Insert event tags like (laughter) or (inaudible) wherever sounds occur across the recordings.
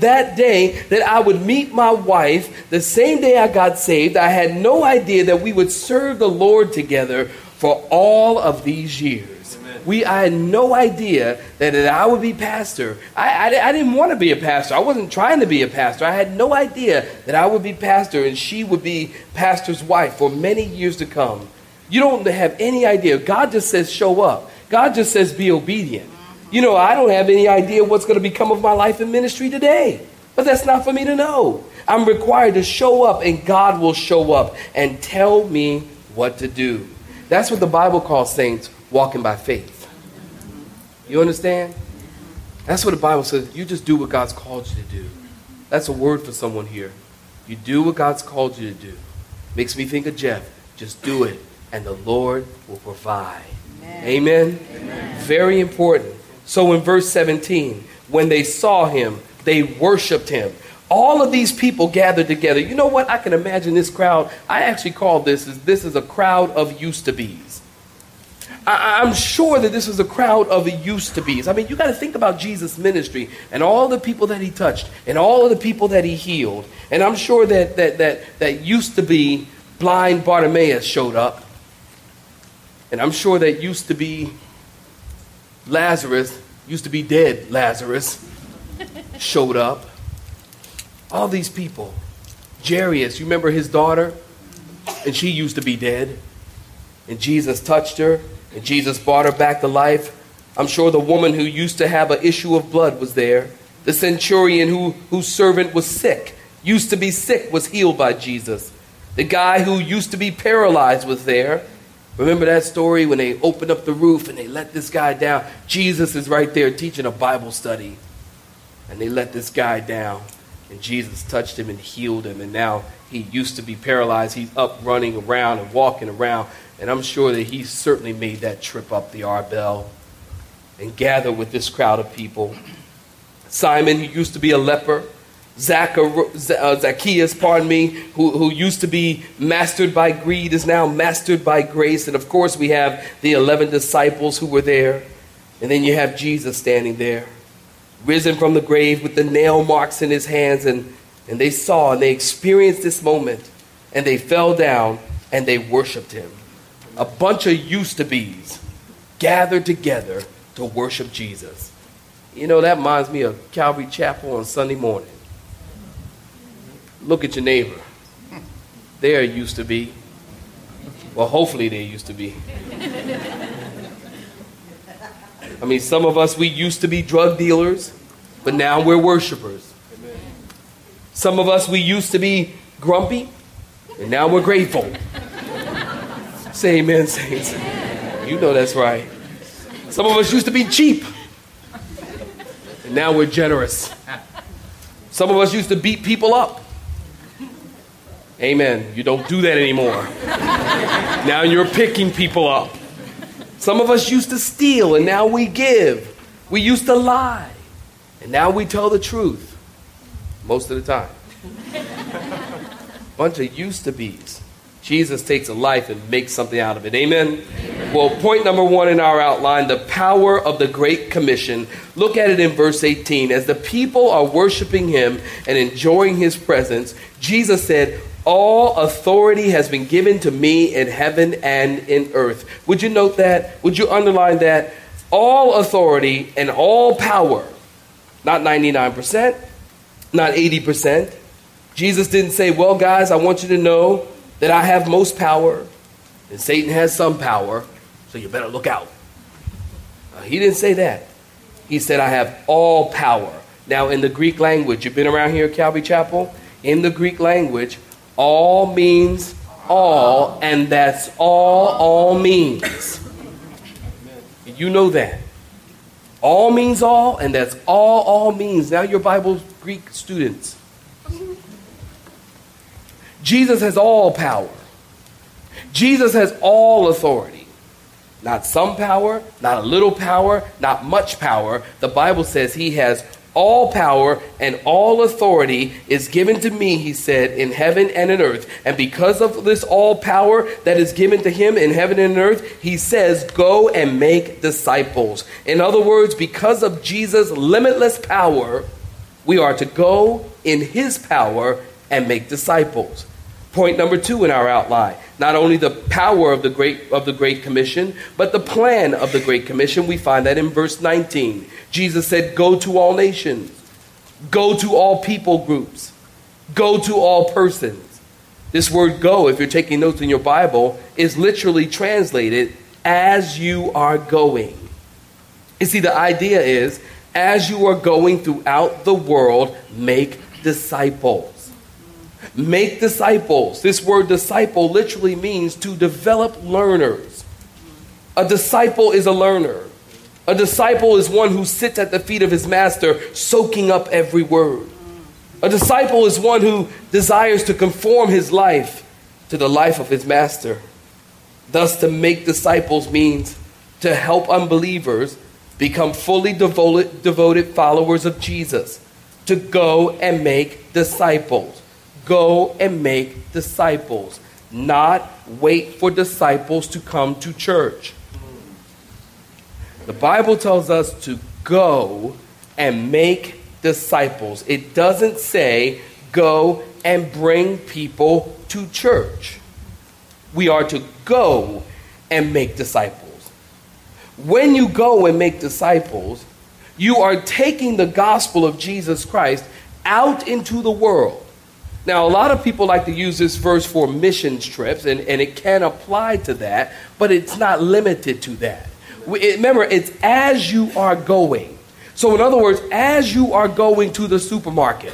that day that I would meet my wife, the same day I got saved, I had no idea that we would serve the Lord together for all of these years. We, I had no idea that, that I would be pastor. I, I, I didn't want to be a pastor. I wasn't trying to be a pastor. I had no idea that I would be pastor and she would be pastor's wife for many years to come. You don't have any idea. God just says, show up. God just says, be obedient. You know, I don't have any idea what's going to become of my life in ministry today. But that's not for me to know. I'm required to show up, and God will show up and tell me what to do. That's what the Bible calls saints walking by faith. You understand? That's what the Bible says. You just do what God's called you to do. That's a word for someone here. You do what God's called you to do. Makes me think of Jeff. Just do it, and the Lord will provide. Amen. Amen. Amen. Very important. So in verse 17, when they saw him, they worshiped him. All of these people gathered together. You know what? I can imagine this crowd. I actually call this is this is a crowd of used to be's. I, am sure that this was a crowd of used to be's. I mean, you got to think about Jesus' ministry and all the people that he touched and all of the people that he healed. And I'm sure that that that that used to be blind Bartimaeus showed up. And I'm sure that used to be Lazarus, used to be dead Lazarus, (laughs) showed up. All these people. Jairus, you remember his daughter? And she used to be dead. And Jesus touched her, and Jesus brought her back to life. I'm sure the woman who used to have an issue of blood was there. The centurion who, whose servant was sick, used to be sick, was healed by Jesus. The guy who used to be paralyzed was there. Remember that story when they opened up the roof and they let this guy down? Jesus is right there teaching a Bible study. And they let this guy down. And Jesus touched him and healed him. And now he used to be paralyzed. He's up running around and walking around. And I'm sure that he certainly made that trip up the Arbel and gathered with this crowd of people. Simon, who used to be a leper, Uh, Zacchaeus, pardon me, who, who used to be mastered by greed, is now mastered by grace. And of course, we have the 11 disciples who were there. And then you have Jesus standing there, risen from the grave with the nail marks in his hands. And, and they saw and they experienced this moment. And they fell down and they worshiped him. A bunch of used to be's gathered together to worship Jesus. You know, that reminds me of Calvary Chapel on Sunday morning. Look at your neighbor. There used to be. Well, hopefully they used to be. I mean, some of us, we used to be drug dealers, but now we're worshipers. Some of us, we used to be grumpy, and now we're grateful. Say amen, saints. You know that's right. Some of us used to be cheap, and now we're generous. Some of us used to beat people up, Amen. You don't do that anymore. now you're picking people up. Some of us used to steal and now we give. We used to lie and now we tell the truth most of the time. Bunch of used to be's. Jesus takes a life and makes something out of it. Amen? Amen? Well, point number one in our outline the power of the Great Commission. Look at it in verse 18. As the people are worshiping him and enjoying his presence, Jesus said, all authority has been given to me in heaven and in earth. Would you note that? Would you underline that? All authority and all power. Not 99%, not 80%. Jesus didn't say, Well, guys, I want you to know that I have most power. And Satan has some power, so you better look out. Uh, he didn't say that. He said, I have all power. Now, in the Greek language, you've been around here at Calvary Chapel? In the Greek language, all means all, and that's all all means. You know that. All means all, and that's all all means. Now, your Bible Greek students. Jesus has all power. Jesus has all authority. Not some power, not a little power, not much power. The Bible says he has all power and all authority is given to me, he said, in heaven and in earth. And because of this all power that is given to him in heaven and in earth, he says, Go and make disciples. In other words, because of Jesus' limitless power, we are to go in his power and make disciples. Point number two in our outline not only the power of the great of the great commission but the plan of the great commission. We find that in verse 19 jesus said go to all nations. Go to all people groups. Go to all persons. This word go if you're taking notes in your bible is literally translated as you are going. You see the idea is as you are going throughout the world make disciples Make disciples. This word disciple literally means to develop learners. A disciple is a learner. A disciple is one who sits at the feet of his master, soaking up every word. A disciple is one who desires to conform his life to the life of his master. Thus, to make disciples means to help unbelievers become fully devoted, devoted followers of Jesus, to go and make disciples. Go and make disciples, not wait for disciples to come to church. The Bible tells us to go and make disciples. It doesn't say go and bring people to church. We are to go and make disciples. When you go and make disciples, you are taking the gospel of Jesus Christ out into the world. Now, a lot of people like to use this verse for missions trips, and, and it can apply to that, but it's not limited to that. Remember, it's as you are going. So, in other words, as you are going to the supermarket,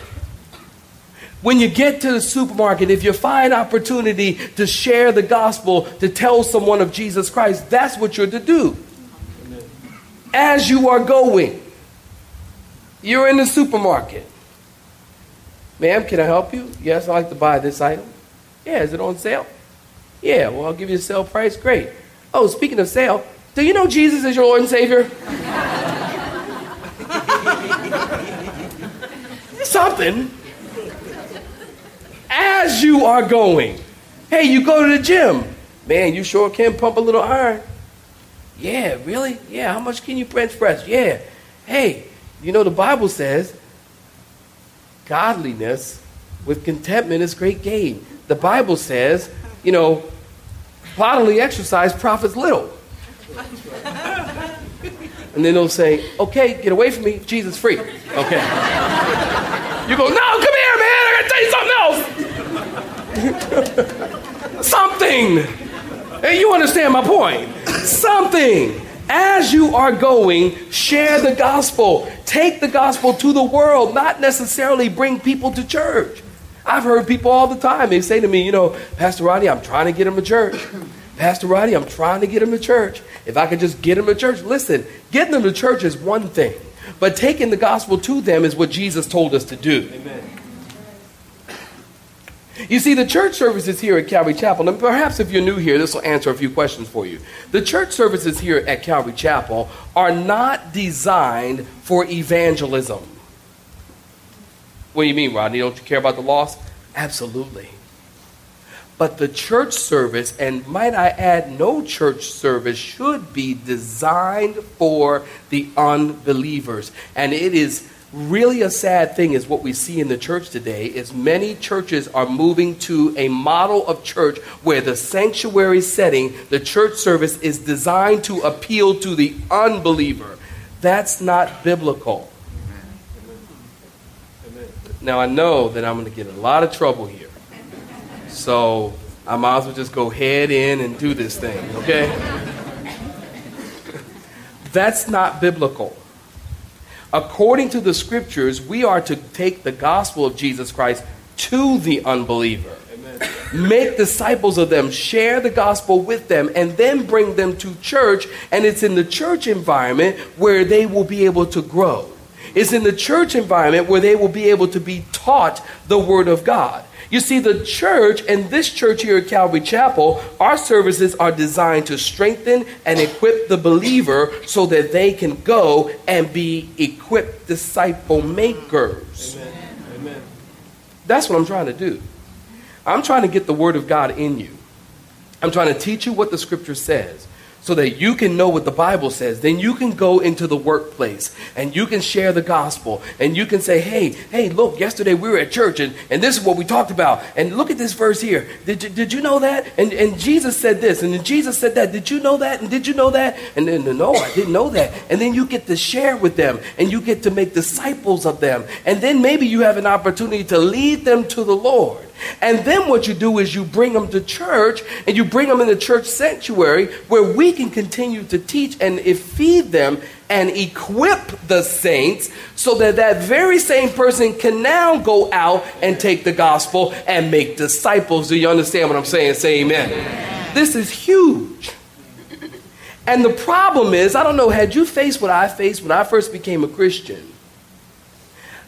when you get to the supermarket, if you find opportunity to share the gospel, to tell someone of Jesus Christ, that's what you're to do. As you are going, you're in the supermarket. Ma'am, can I help you? Yes, I'd like to buy this item. Yeah, is it on sale? Yeah, well, I'll give you a sale price. Great. Oh, speaking of sale, do you know Jesus is your Lord and Savior? (laughs) Something. As you are going, hey, you go to the gym. Man, you sure can pump a little iron. Yeah, really? Yeah, how much can you bench press? Yeah. Hey, you know the Bible says godliness with contentment is great gain. The Bible says, you know, bodily exercise profits little. And then they'll say, okay, get away from me, Jesus free. Okay. You go, no, come here, man, I gotta tell you something else. (laughs) something. Hey, you understand my point. Something. As you are going, share the gospel. Take the gospel to the world, not necessarily bring people to church. I've heard people all the time. They say to me, you know, Pastor Rodney, I'm trying to get them to church. (clears throat) Pastor Rodney, I'm trying to get them to church. If I could just get them to church, listen, getting them to church is one thing, but taking the gospel to them is what Jesus told us to do. Amen. You see, the church services here at Calvary Chapel, and perhaps if you're new here, this will answer a few questions for you. The church services here at Calvary Chapel are not designed for evangelism. What do you mean, Rodney? Don't you care about the lost? Absolutely. But the church service, and might I add, no church service should be designed for the unbelievers. And it is really a sad thing is what we see in the church today is many churches are moving to a model of church where the sanctuary setting the church service is designed to appeal to the unbeliever that's not biblical now i know that i'm going to get a lot of trouble here so I might as well just go head in and do this thing, okay? (laughs) That's not biblical. According to the scriptures, we are to take the gospel of Jesus Christ to the unbeliever. Amen. Make disciples of them, share the gospel with them, and then bring them to church. And it's in the church environment where they will be able to grow. It's in the church environment where they will be able to be taught the Word of God. You see, the church and this church here at Calvary Chapel, our services are designed to strengthen and equip the believer so that they can go and be equipped disciple makers. Amen. Amen. That's what I'm trying to do. I'm trying to get the Word of God in you. I'm trying to teach you what the Scripture says so that you can know what the Bible says. Then you can go into the workplace and you can share the gospel and you can say, hey, hey, look, yesterday we were at church and, and this is what we talked about. And look at this verse here. Did you, did you know that? And, and Jesus said this and Jesus said that. Did you know that? And did you know that? And then, no, I didn't know that. And then you get to share with them and you get to make disciples of them. And then maybe you have an opportunity to lead them to the Lord. And then what you do is you bring them to church and you bring them in the church sanctuary where we can continue to teach and feed them and equip the saints so that that very same person can now go out and take the gospel and make disciples. Do you understand what I'm saying? Say amen. amen. This is huge. And the problem is, I don't know, had you faced what I faced when I first became a Christian?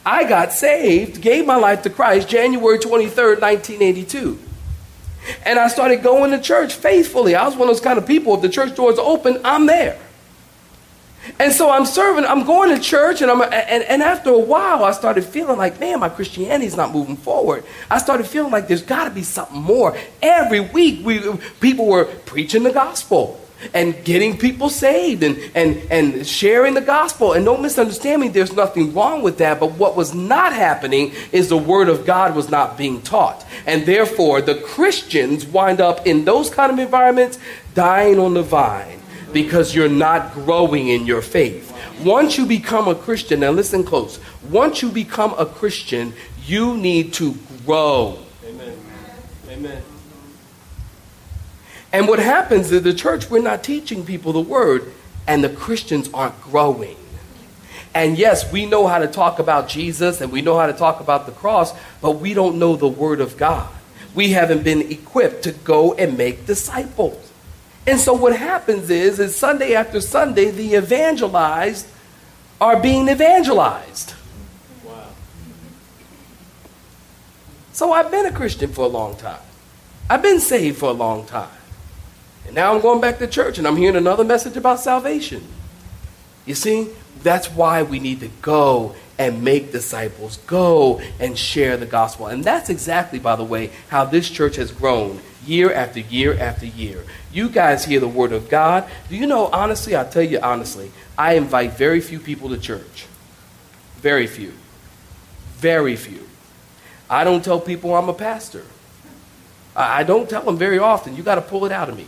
I got saved, gave my life to Christ January 23rd, 1982. And I started going to church faithfully. I was one of those kind of people, if the church doors open, I'm there. And so I'm serving, I'm going to church, and, I'm, and, and after a while, I started feeling like, man, my Christianity's not moving forward. I started feeling like there's got to be something more. Every week, we, people were preaching the gospel and getting people saved and, and, and sharing the gospel. And don't misunderstand me, there's nothing wrong with that. But what was not happening is the word of God was not being taught. And therefore, the Christians wind up in those kind of environments dying on the vine because you're not growing in your faith. Once you become a Christian, now listen close. Once you become a Christian, you need to grow. Amen. Amen. And what happens is the church, we're not teaching people the word, and the Christians aren't growing. And yes, we know how to talk about Jesus and we know how to talk about the cross, but we don't know the word of God. We haven't been equipped to go and make disciples. And so what happens is, is Sunday after Sunday, the evangelized are being evangelized. Wow. So I've been a Christian for a long time. I've been saved for a long time. And now I'm going back to church and I'm hearing another message about salvation. You see, that's why we need to go and make disciples, go and share the gospel. And that's exactly, by the way, how this church has grown year after year after year. You guys hear the word of God. Do you know, honestly, I'll tell you honestly, I invite very few people to church. Very few. Very few. I don't tell people I'm a pastor. I don't tell them very often. You got to pull it out of me.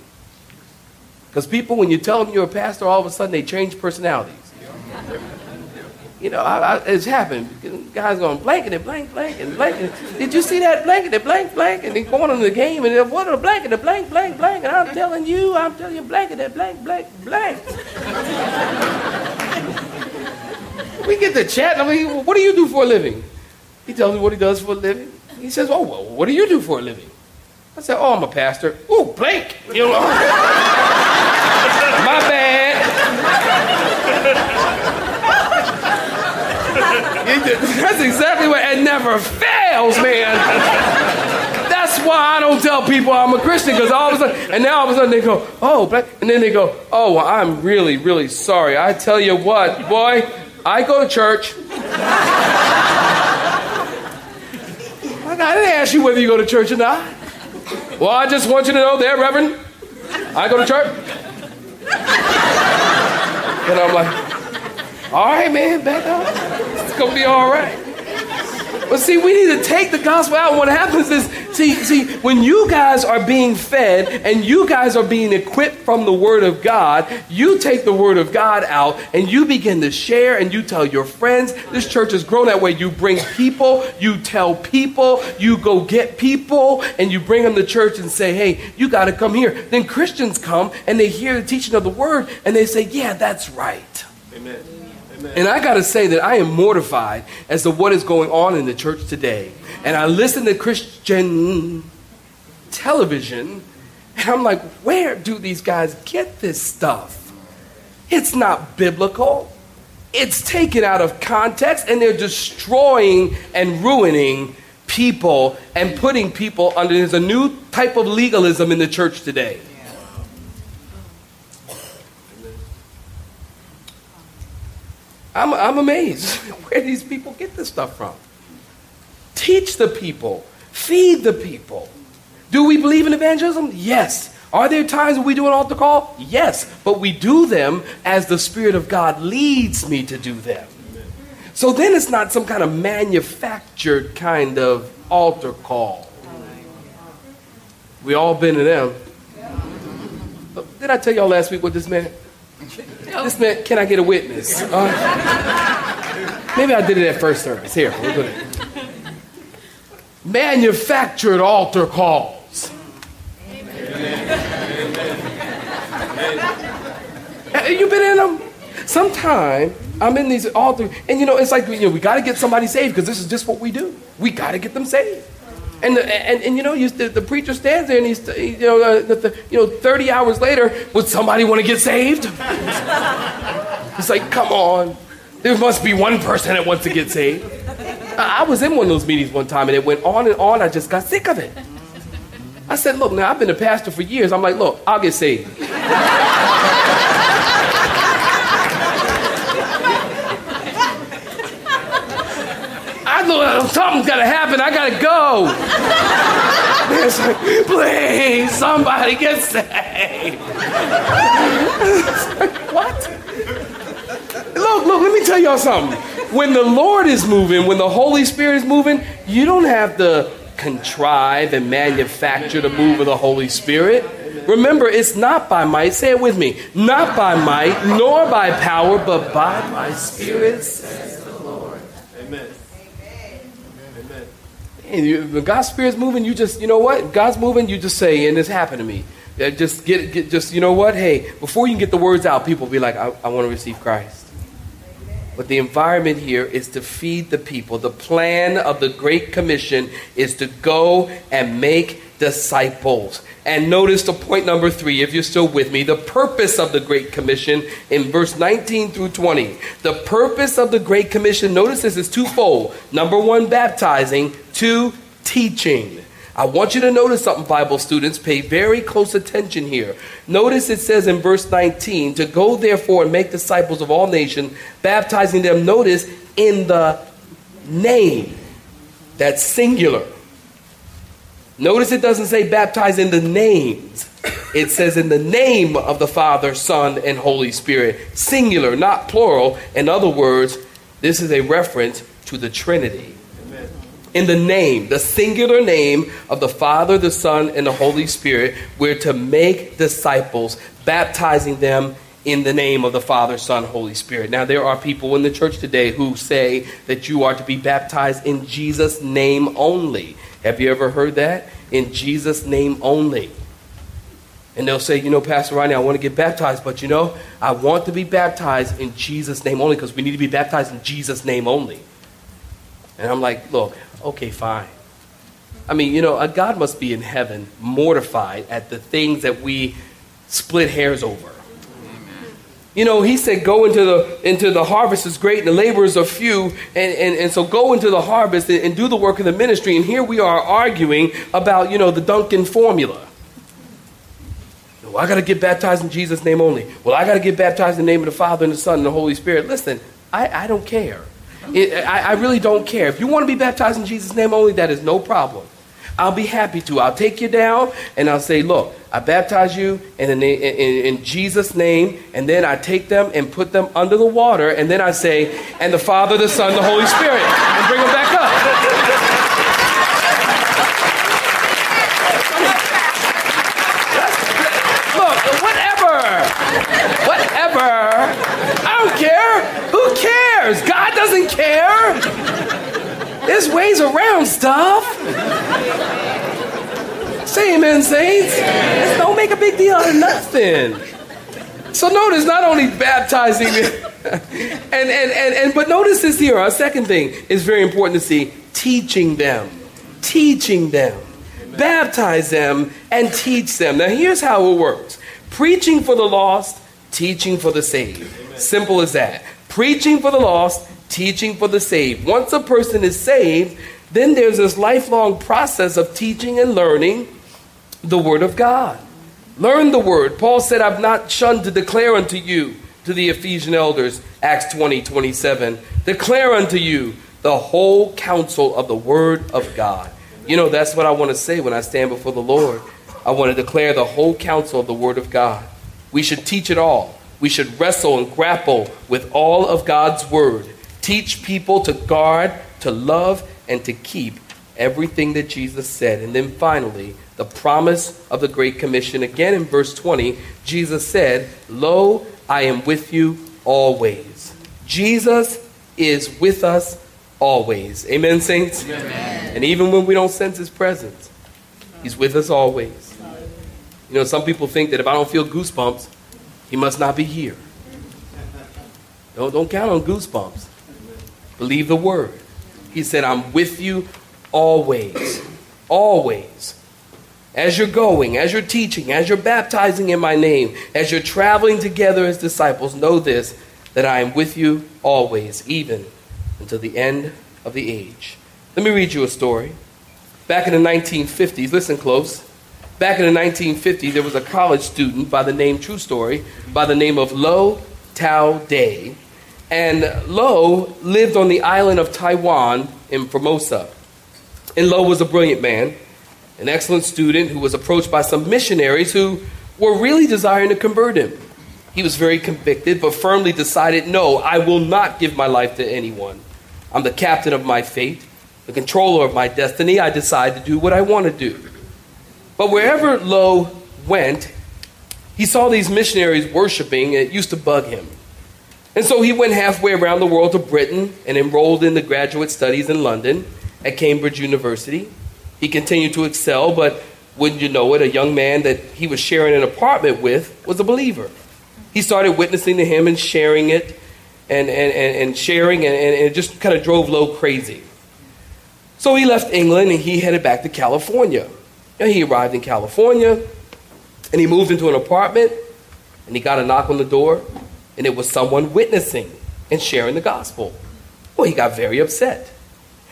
Because people, when you tell them you're a pastor, all of a sudden they change personalities. You know, I, I, it's happened. Guys going blanket and blank, blank and blank. Did you see that blanket and blank, blank? And they going on the game and what a blanket and blank, blank, blank. And I'm telling you, I'm telling you, blanket and blank, blank, blank. we get to chat. I mean, what do you do for a living? He tells me what he does for a living. He says, Oh, well, what do you do for a living? I said, Oh, I'm a pastor. Oh, blank. You know. My bad. That's exactly what it never fails, man. That's why I don't tell people I'm a Christian because all of a sudden, and now all of a sudden they go, oh, and then they go, oh, well, I'm really, really sorry. I tell you what, boy, I go to church. I didn't ask you whether you go to church or not. Well, I just want you to know there, Reverend, I go to church. And I'm like, all right, man, back up. It's gonna be all right. But see, we need to take the gospel out. What happens is See, see, when you guys are being fed and you guys are being equipped from the Word of God, you take the Word of God out and you begin to share and you tell your friends. This church has grown that way. You bring people, you tell people, you go get people, and you bring them to church and say, hey, you got to come here. Then Christians come and they hear the teaching of the Word and they say, yeah, that's right. Amen. And I got to say that I am mortified as to what is going on in the church today. And I listen to Christian television, and I'm like, where do these guys get this stuff? It's not biblical. It's taken out of context, and they're destroying and ruining people and putting people under. There's a new type of legalism in the church today. I'm, I'm amazed (laughs) where these people get this stuff from. Teach the people, feed the people. Do we believe in evangelism? Yes. Are there times when we do an altar call? Yes. But we do them as the Spirit of God leads me to do them. So then it's not some kind of manufactured kind of altar call. We all been to them. Did I tell y'all last week what this meant? This meant, can I get a witness? Uh, maybe I did it at first service. Here, we're going Manufactured altar calls. Amen. You been in them? Sometime I'm in these altar, and you know, it's like you know, we got to get somebody saved because this is just what we do. We got to get them saved. And, the, and, and you know, you, the, the, preacher stands there and he's, you know, uh, the, the, you know, 30 hours later, would somebody want to get saved? (laughs) it's like, come on. There must be one person that wants to get saved. I, was in one of those meetings one time and it went on and on. I just got sick of it. I said, look, now I've been a pastor for years. I'm like, look, I'll get saved. I know something's got to happen. I got to go. it's like, please, somebody get saved. like, what? Look, look, let me tell y'all something. When the Lord is moving, when the Holy Spirit is moving, you don't have to contrive and manufacture the move of the Holy Spirit. Remember, it's not by might, say it with me, not by might, nor by power, but by my spirit, says the Lord. Amen. And you, when God's Spirit's moving, you just, you know what? God's moving, you just say, and this happened to me. Uh, just get, get, just, you know what? Hey, before you can get the words out, people be like, I, I want to receive Christ. But the environment here is to feed the people. The plan of the Great Commission is to go and make disciples. And notice the point number three, if you're still with me, the purpose of the Great Commission in verse 19 through 20. The purpose of the Great Commission, notice this is twofold. Number one, baptizing. Two, teaching. I want you to notice something, Bible students. Pay very close attention here. Notice it says in verse 19 to go therefore and make disciples of all nations, baptizing them, notice, in the name. That's singular Notice it doesn't say baptize in the names. It says in the name of the Father, Son, and Holy Spirit. Singular, not plural. In other words, this is a reference to the Trinity. In the name, the singular name of the Father, the Son, and the Holy Spirit, we're to make disciples, baptizing them in the name of the Father, Son, Holy Spirit. Now, there are people in the church today who say that you are to be baptized in Jesus' name only. Have you ever heard that? In Jesus' name only. And they'll say, you know, Pastor Rodney, I want to get baptized, but you know, I want to be baptized in Jesus' name only because we need to be baptized in Jesus' name only. And I'm like, look, okay, fine. I mean, you know, a God must be in heaven mortified at the things that we split hairs over. You know, he said, go into the, into the harvest is great and the laborers are few. And, and, and so go into the harvest and, and do the work of the ministry. And here we are arguing about, you know, the Duncan formula. Well, I got to get baptized in Jesus' name only. Well, I got to get baptized in the name of the Father and the Son and the Holy Spirit. Listen, I, I don't care. It, I, I really don't care. If you want to be baptized in Jesus' name only, that is no problem. I'll be happy to. I'll take you down and I'll say, look, I baptize you in, in, in, in, Jesus' name, and then I take them and put them under the water, and then I say, and the Father, the Son, the Holy Spirit, and bring them back up. don't care. There's ways around stuff. Say amen, saints. Don't make a big deal out of nothing. So notice not only baptizing, (laughs) and, and, and, and but notice this here. Our second thing is very important to see: teaching them, teaching them, baptize them, and teach them. Now here's how it works: preaching for the lost, teaching for the saved. Simple as that. Preaching for the lost, teaching for the saved. Once a person is saved, then there's this lifelong process of teaching and learning the Word of God. Learn the Word. Paul said, I've not shunned to declare unto you, to the Ephesian elders, Acts 20, 27, declare unto you the whole counsel of the Word of God. You know, that's what I want to say when I stand before the Lord. I want to declare the whole counsel of the Word of God. We should teach it all. We should wrestle and grapple with all of God's Word. Teach people to guard, to love, and to keep everything that Jesus said. And then finally, the promise of the Great Commission. Again in verse 20, Jesus said, Lo, I am with you always. Jesus is with us always. Amen, saints? Amen. And even when we don't sense his presence, he's with us always. You know, some people think that if I don't feel goosebumps, he must not be here. Don't, don't count on goosebumps. Believe the word. He said, I'm with you always. Always. As you're going, as you're teaching, as you're baptizing in my name, as you're traveling together as disciples, know this that I am with you always, even until the end of the age. Let me read you a story. Back in the 1950s, listen close. Back in the 1950s, there was a college student by the name, true story, by the name of Lo Tao Day. And Lo lived on the island of Taiwan in Formosa. And Lo was a brilliant man, an excellent student who was approached by some missionaries who were really desiring to convert him. He was very convicted, but firmly decided no, I will not give my life to anyone. I'm the captain of my fate, the controller of my destiny. I decide to do what I want to do. But wherever Lo went, he saw these missionaries worshiping, and it used to bug him. And so he went halfway around the world to Britain and enrolled in the graduate studies in London at Cambridge University. He continued to excel, but wouldn't you know it, a young man that he was sharing an apartment with was a believer. He started witnessing to him and sharing it and, and, and, sharing, and, and it just kind of drove Lo crazy. So he left England and he headed back to California. And he arrived in California and he moved into an apartment and he got a knock on the door and it was someone witnessing and sharing the gospel. Well, he got very upset.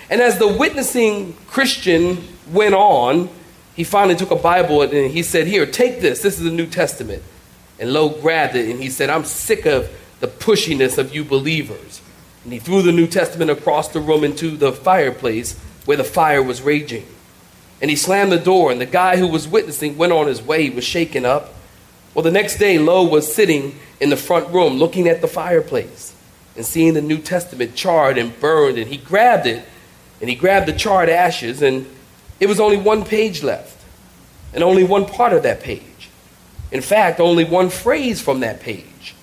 And as the witnessing Christian went on, he finally took a Bible and he said, Here, take this. This is the New Testament. And Lo grabbed it and he said, I'm sick of the pushiness of you believers. And he threw the New Testament across the room into the fireplace where the fire was raging. And he slammed the door, and the guy who was witnessing went on his way. He was shaken up. Well, the next day, Lo was sitting in the front room looking at the fireplace and seeing the New Testament charred and burned. And he grabbed it, and he grabbed the charred ashes, and it was only one page left, and only one part of that page. In fact, only one phrase from that page.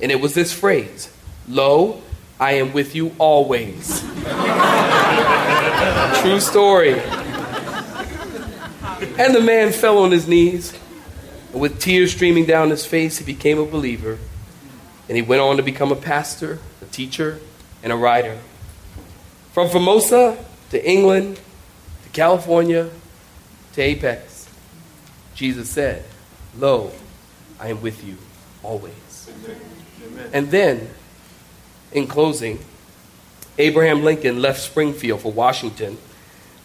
And it was this phrase Lo, I am with you always. (laughs) True story. And the man fell on his knees. And with tears streaming down his face, he became a believer. And he went on to become a pastor, a teacher, and a writer. From Formosa to England to California to Apex, Jesus said, Lo, I am with you always. Amen. And then, in closing, Abraham Lincoln left Springfield for Washington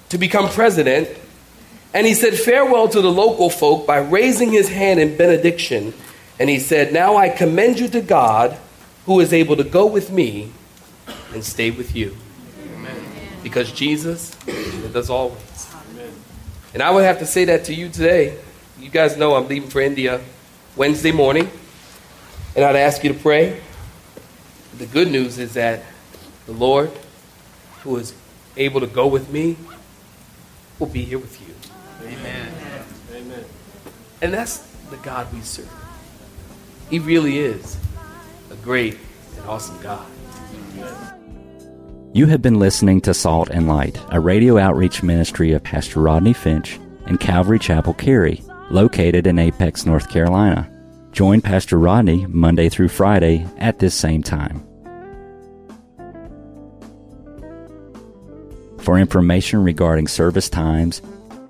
to become president and he said farewell to the local folk by raising his hand in benediction. And he said, Now I commend you to God, who is able to go with me and stay with you. Amen. Because Jesus is us always. Amen. And I would have to say that to you today. You guys know I'm leaving for India Wednesday morning. And I'd ask you to pray. The good news is that the Lord, who is able to go with me, will be here with you. Amen. Amen. And that's the God we serve. He really is a great and awesome God. You have been listening to Salt and Light, a radio outreach ministry of Pastor Rodney Finch and Calvary Chapel Cary, located in Apex, North Carolina. Join Pastor Rodney Monday through Friday at this same time. For information regarding service times,